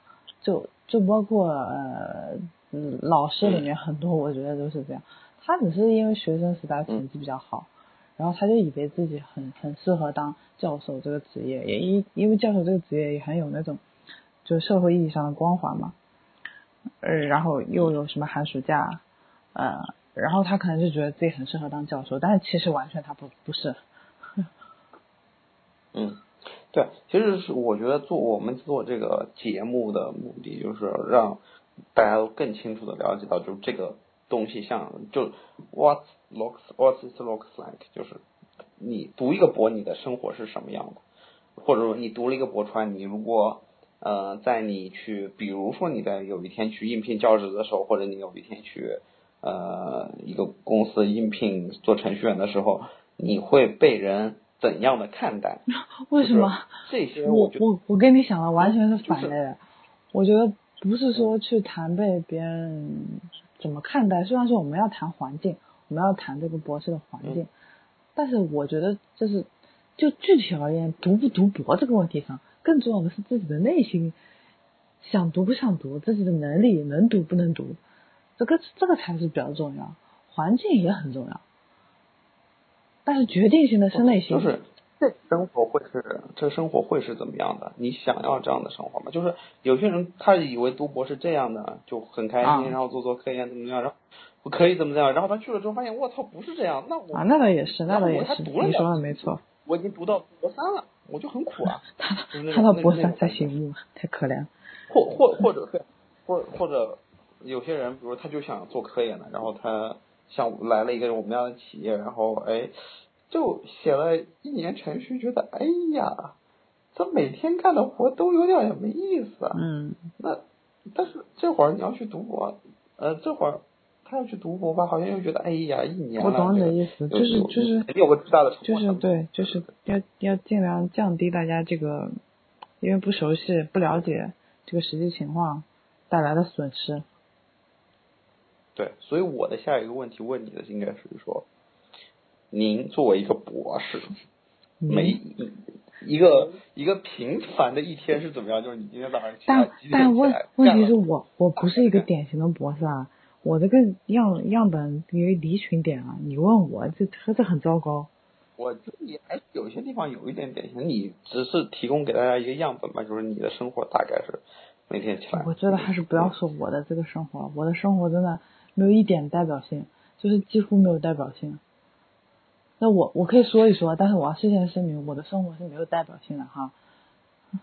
就就包括呃，嗯老师里面很多，我觉得都是这样。他只是因为学生时代成绩比较好，然后他就以为自己很很适合当教授这个职业，也因因为教授这个职业也很有那种就社会意义上的光环嘛，呃，然后又有什么寒暑假，呃，然后他可能就觉得自己很适合当教授，但是其实完全他不不是。嗯，对，其实是我觉得做我们做这个节目的目的，就是让大家都更清楚的了解到，就是这个东西像就 what looks what it looks like，就是你读一个博，你的生活是什么样的，或者说你读了一个博出来，你如果呃在你去，比如说你在有一天去应聘教职的时候，或者你有一天去呃一个公司应聘做程序员的时候，你会被人怎样的看待？为什么？这些我我我跟你想的完全是反就是的，我觉得不是说去谈被别人怎么看待，虽然说我们要谈环境，我们要谈这个博士的环嗯境，但是我觉得就是就具体而言，读不读博这个问题上，更重要的是自己的内心想读不想读，自己的能力能读不能读，这个这个才是比较重要，环境也很重要，但是决定性的是内心，就是这生活会是这生活会是怎么样的？你想要这样的生活吗？就是有些人他以为读博是这样的，就很开心，啊然后做做科研怎么样，然后我可以怎么样，然后他去了之后发现我操不是这样，那我啊，那倒也是，那倒也是，读了你说的没错。我已经读到博三了，我就很苦啊。他他到博三才醒悟，太可怜了。或或或者对，或或者有些人，比如他就想做科研的，然后他像来了一个我们家的企业，然后哎，就写了一年程序，觉得哎呀，这每天干的活都有点没意思啊。嗯，那但是这会儿你要去读博，呃，这会儿他要去读博吧，好像又觉得哎呀，一年了，我懂你的意思，就是就是肯定有个巨大的成就是对，就是要要尽量降低大家这个因为不熟悉、不了解这个实际情况带来的损失。对，所以我的下一个问题问你的应该是说，您作为一个博士，每一一个一个平凡的一天是怎么样？就是你今天早上起来但但问问题是我我不是一个典型的博士啊，我这个样样本因为离群点啊，你问我这这这很糟糕。我觉得也还是有些地方有一点典型，你只是提供给大家一个样本嘛，就是你的生活大概是每天起来。我觉得还是不要说我的这个生活，我的生活真的没有一点代表性，就是几乎没有代表性。那我我可以说一说，但是我要事先声明，我的生活是没有代表性的哈。嗯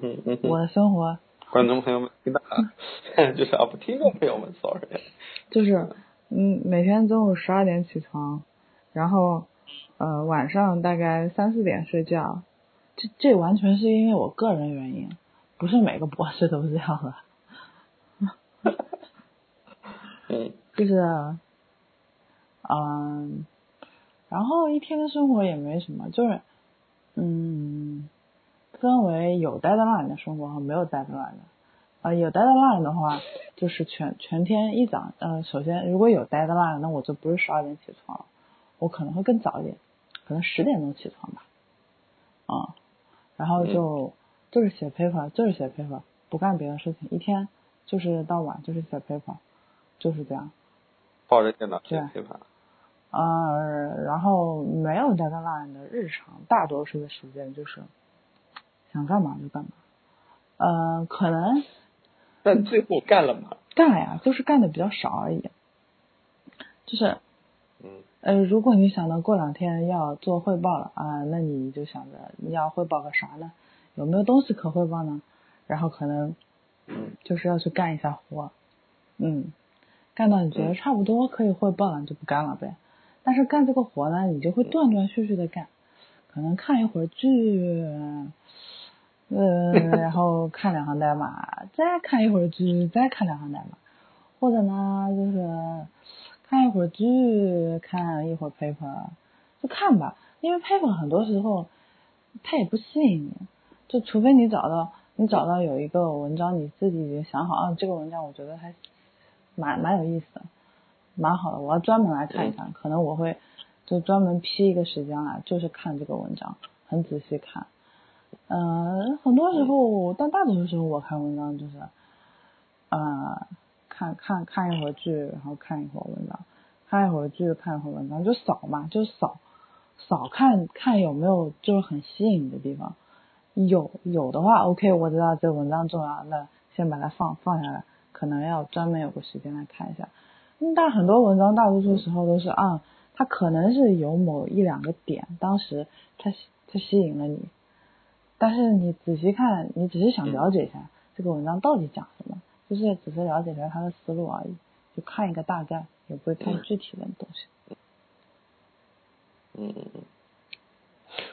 嗯嗯，我的生活 观众朋友们听到了，就是啊，不听众朋友们，sorry。就是嗯，每天中午十二点起床，然后呃晚上大概三四点睡觉，这这完全是因为我个人原因，不是每个博士都是这样的。嗯。就是，嗯，然后一天的生活也没什么，就是，嗯，分为有 deadline 的生活和没有 deadline 的。呃，有 deadline 的话，就是全全天一早，呃，首先如果有 deadline，那我就不是十二点起床，我可能会更早一点，可能十点钟起床吧，啊、然后就、就是写 paper，就是写 paper，不干别的事情，一天就是到晚就是写 paper，就是这样。抱着电脑写对 paper。呃，然后没有 deadline 的日常，大多数的时间就是想干嘛就干嘛。呃，可能 但最后干了吗？干了呀，就是干的比较少而已。就是嗯呃，如果你想到过两天要做汇报了啊、那你就想着你要汇报个啥呢？有没有东西可汇报呢？然后可能嗯就是要去干一下活，嗯，干到你觉得差不多可以汇报了，你就不干了呗。但是干这个活呢，你就会断断续续的干，可能看一会儿剧，呃，然后看两行代码，再看一会儿剧，再看两行代码，或者呢就是看一会儿剧，看一会儿 paper，就看吧，因为 paper 很多时候它也不吸引你，就除非你找到你找到有一个文章你自己已经想好，啊，这个文章我觉得还蛮蛮有意思的，蛮好的，我要专门来看一看，可能我会就专门批一个时间来，就是看这个文章，很仔细看。嗯、很多时候，但大多数时候我看文章就是，呃，看看看一会儿剧，然后看一会儿文章，看一会儿剧，看一会儿文章，就扫嘛，就扫，扫看看有没有就是很吸引你的地方。有有的话，OK，我知道这个文章重要，那先把它放放下来，可能要专门有个时间来看一下。嗯，但很多文章大多数时候都是啊，它可能是有某一两个点，当时它它吸引了你，但是你仔细看，你只是想了解一下这个文章到底讲什么，就是只是了解一下它的思路而已，就看一个大概，也不会看具体的东西。嗯嗯嗯。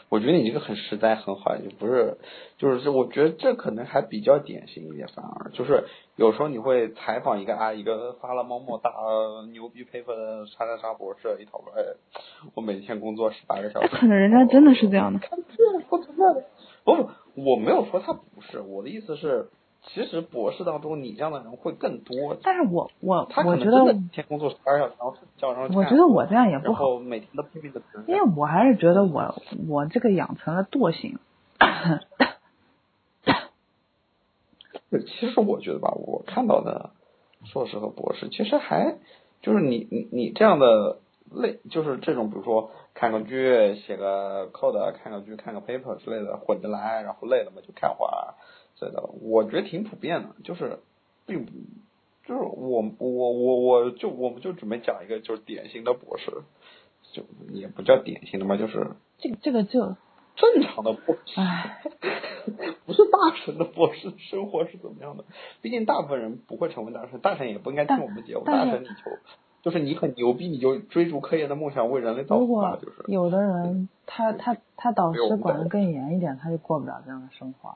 我觉得你这个很实在，很好，就不是，就是我觉得这可能还比较典型一点，反而就是有时候你会采访一个啊，一个发了某某大牛逼 paper 的啥啥啥博士，一讨论，哎，我每天工作十八个小时，可能人家真的是这样的。看这不存在的，不不，我没有说他不是，我的意思是，其实博士当中你这样的人会更多，但是我我他可我觉得能真的一天工作十二小时，然后睡觉，然后我觉得我这样也不好，每天都拼命的因为我还是觉得我我这个养成了惰性。对，其实我觉得吧，我看到的硕士和博士，其实还就是你你你这样的类，就是这种比如说看个剧、写个 code、看个剧、看个 paper 之类的混着来，然后累了嘛就看会儿我觉得挺普遍的，就是并不就是我我我我就我们就准备讲一个就是典型的博士，就也不叫典型的嘛，就是这个这个就正常的博士唉，不是大神的博士生活是怎么样的？毕竟大部分人不会成为大神，大神也不应该听我们节目。大神你就就是你很牛逼，你就追逐科研的梦想，为人类造福吧，就是。有的人他他他导师管的更严一点，他就过不了这样的生活，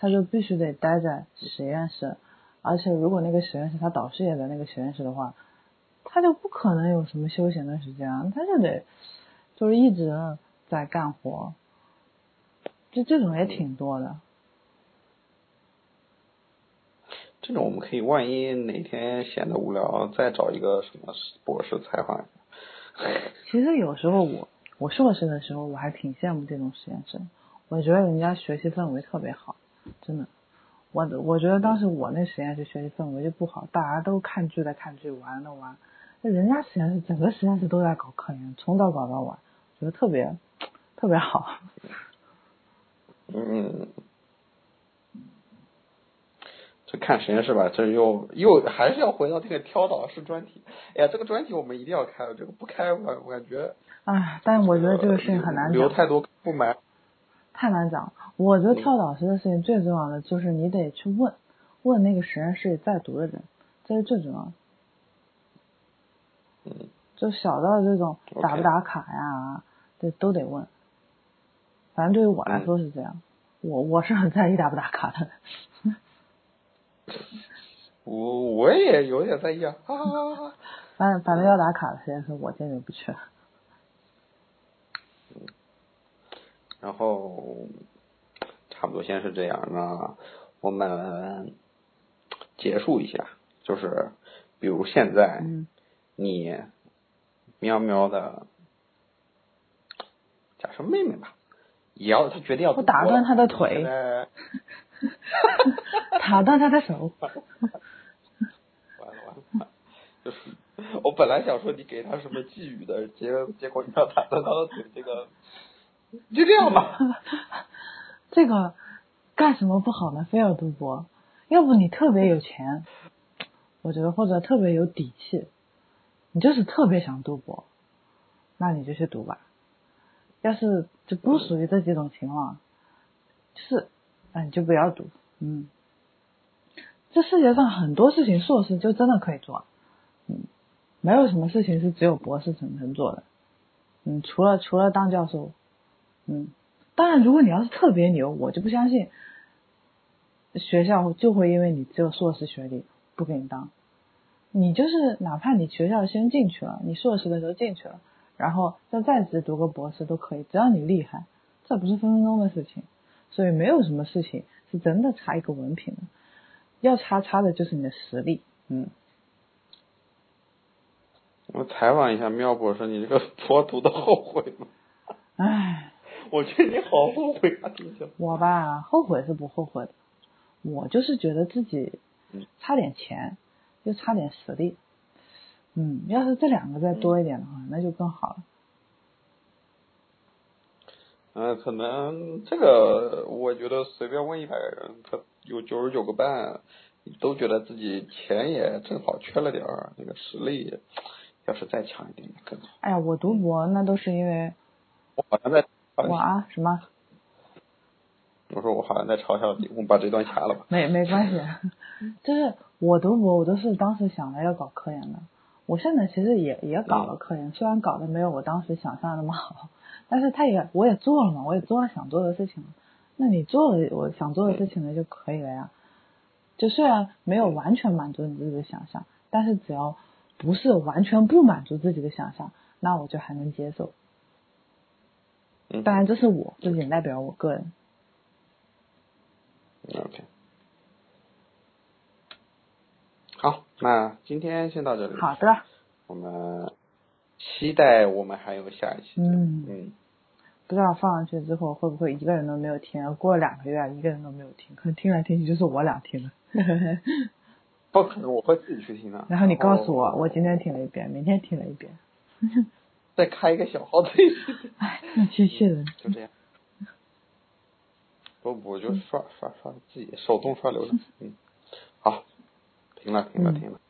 他就必须得待在实验室，而且如果那个实验室他导师也在那个实验室的话，他就不可能有什么休闲的时间啊，他就得就是一直在干活，就这种也挺多的。这种我们可以，万一哪天闲得无聊，再找一个什么博士采访一下。其实有时候我我硕士的时候我还挺羡慕这种实验室，我觉得人家学习氛围特别好，真的。我我觉得当时我那实验室学习氛围就不好，大家都看剧的看剧，玩的玩。那人家实验室整个实验室都在搞科研，从早搞到晚，觉得特别特别好。嗯。这看实验室吧，这又又还是要回到这个挑导师专题。哎呀，这个专题我们一定要开了，这个不开我我感觉。哎，但我觉得这个事情很难讲。留太多不满。太难讲。我觉得跳导师的事情最重要的就是你得去问，问那个实验室里在读的人，这是最重要的。嗯。就小到这种打不打卡呀，这都得问。反正对于我来说是这样，我我是很在意打不打卡的。我我也有点在意啊，反正反正要打卡的实验室，我坚决不去。然后差不多先是这样，那我们结束一下，就是比如现在你喵喵的假设妹妹吧，也要她决定要我打断她的腿。打断他的手。完了完了，就是我本来想说你给他什么寄语的，结结果你要打断他的腿，这个就这样吧。这个干什么不好呢？非要读博？要不你特别有钱，我觉得或者特别有底气，你就是特别想读博，那你就去读吧。要是就不属于这几种情况，就是。那你就不要读，嗯，这世界上很多事情硕士就真的可以做，嗯，没有什么事情是只有博士才能做的，嗯，除了除了当教授，嗯，当然如果你要是特别牛，我就不相信学校就会因为你只有硕士学历不给你当，你就是哪怕你学校先进去了，你硕士的时候进去了，然后再在职读个博士都可以，只要你厉害，这不是分分钟的事情。所以没有什么事情是真的差一个文凭的，要差差的就是你的实力，嗯。我采访一下妙博士，你这个 博读的后悔吗？唉，我觉得你好后悔啊！我吧，后悔是不后悔的，我就是觉得自己差点钱，又差点实力，嗯，要是这两个再多一点的话，那就更好了。嗯，可能这个我觉得随便问一百个人，他有九十九个半都觉得自己钱也正好缺了点儿，那个实力要是再强一点也更好。哎呀，我读博那都是因为我好像在我啊什么？我说我好像在嘲笑你，我们把这段掐了吧。没没关系，就是我读博，我都是当时想着要搞科研的。我现在其实也也搞了科研，虽然搞的没有我当时想象那么好。但是他也，我也做了嘛，我也做了想做的事情。那你做了我想做的事情了就可以了呀。就虽然没有完全满足你自己的想象，但是只要不是完全不满足自己的想象，那我就还能接受。当然这是我，这仅代表我个人。OK。好，那今天先到这里。好的。我们。期待我们还有下一期。嗯嗯，不知道放上去之后会不会一个人都没有听？过了两个月，一个人都没有听，可能听来听去就是我俩听了。不可能，我会自己去听的。然后你告诉我，我今天听了一遍，明天听了一遍。再开一个小号对。哎，机器人。就这样。不不，就刷刷刷自己手动刷流量。嗯。好，停了停了停了。